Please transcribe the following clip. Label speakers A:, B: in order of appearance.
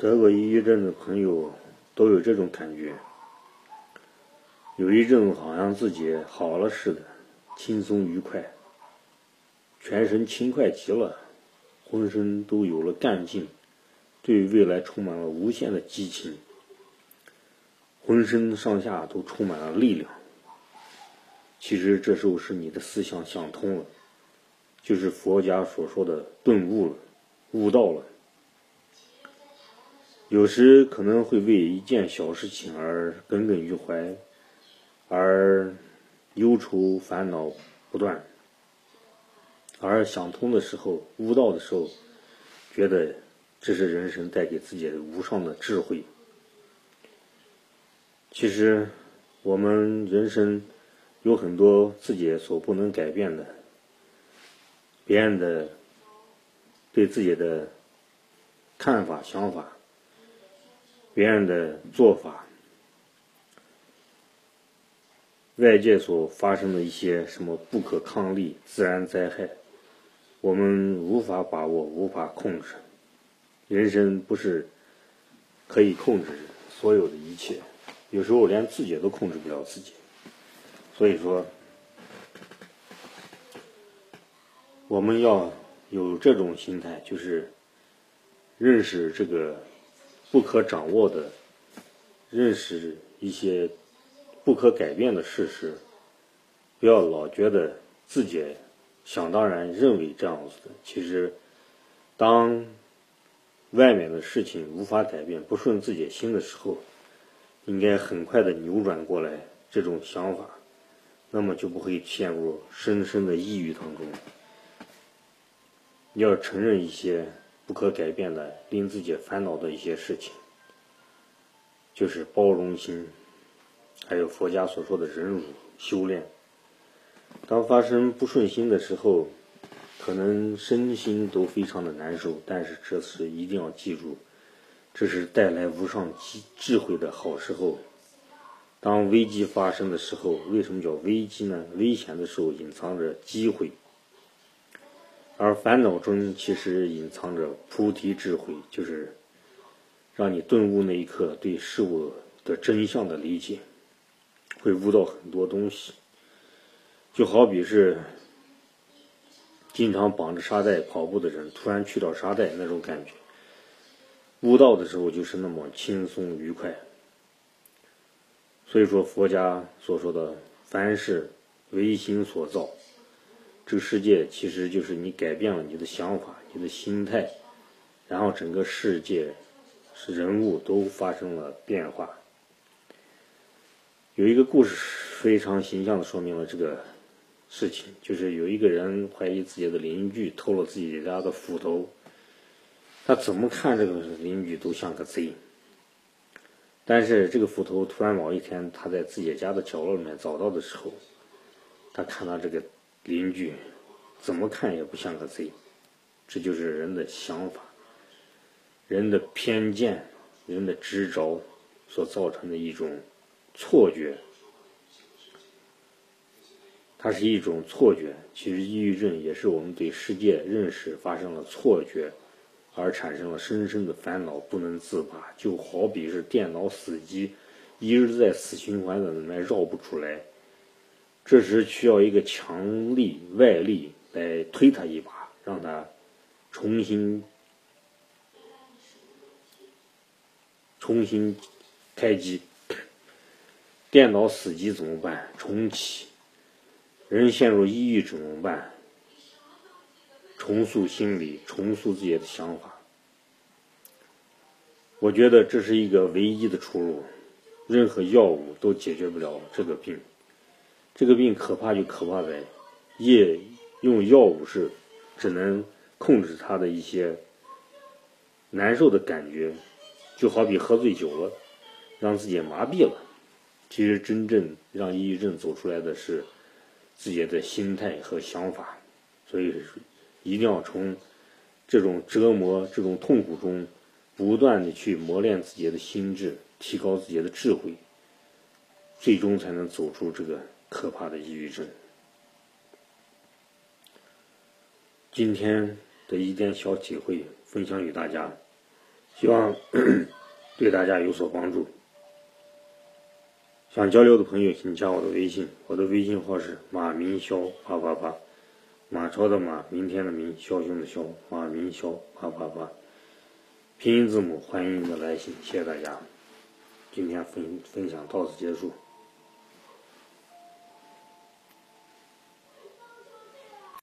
A: 得过抑郁症的朋友都有这种感觉，有一阵好像自己好了似的，轻松愉快，全身轻快极了，浑身都有了干劲，对未来充满了无限的激情，浑身上下都充满了力量。其实这时候是你的思想想通了，就是佛家所说的顿悟了，悟道了。有时可能会为一件小事情而耿耿于怀，而忧愁烦恼不断，而想通的时候，悟道的时候，觉得这是人生带给自己的无上的智慧。其实，我们人生有很多自己所不能改变的，别人的对自己的看法、想法。别人的做法，外界所发生的一些什么不可抗力自然灾害，我们无法把握，无法控制。人生不是可以控制所有的一切，有时候连自己都控制不了自己。所以说，我们要有这种心态，就是认识这个。不可掌握的，认识一些不可改变的事实，不要老觉得自己想当然认为这样子的。其实，当外面的事情无法改变、不顺自己心的时候，应该很快的扭转过来这种想法，那么就不会陷入深深的抑郁当中。要承认一些。不可改变的，令自己烦恼的一些事情，就是包容心，还有佛家所说的忍辱修炼。当发生不顺心的时候，可能身心都非常的难受，但是这次一定要记住，这是带来无上智智慧的好时候。当危机发生的时候，为什么叫危机呢？危险的时候隐藏着机会。而烦恼中其实隐藏着菩提智慧，就是让你顿悟那一刻对事物的真相的理解，会悟到很多东西。就好比是经常绑着沙袋跑步的人，突然去掉沙袋那种感觉，悟道的时候就是那么轻松愉快。所以说，佛家所说的凡事唯心所造。这个世界其实就是你改变了你的想法、你的心态，然后整个世界是人物都发生了变化。有一个故事非常形象的说明了这个事情，就是有一个人怀疑自己的邻居偷了自己家的斧头，他怎么看这个邻居都像个贼。但是这个斧头突然某一天他在自己家的角落里面找到的时候，他看到这个。邻居怎么看也不像个贼，这就是人的想法、人的偏见、人的执着所造成的一种错觉。它是一种错觉。其实，抑郁症也是我们对世界认识发生了错觉，而产生了深深的烦恼，不能自拔。就好比是电脑死机，一直在死循环的里面绕不出来。这时需要一个强力外力来推他一把，让他重新重新开机。电脑死机怎么办？重启。人陷入抑郁怎么办？重塑心理，重塑自己的想法。我觉得这是一个唯一的出路，任何药物都解决不了这个病。这个病可怕就可怕在，夜用药物是只能控制他的一些难受的感觉，就好比喝醉酒了，让自己麻痹了。其实真正让抑郁症走出来的是自己的心态和想法，所以一定要从这种折磨、这种痛苦中不断的去磨练自己的心智，提高自己的智慧，最终才能走出这个。可怕的抑郁症。今天的一点小体会分享与大家，希望 对大家有所帮助。想交流的朋友，请加我的微信，我的微信号是马明霄八八八，马超的马，明天的明，枭雄的枭，马明霄八八八，拼音字母，欢迎你的来信，谢谢大家，今天分分享到此结束。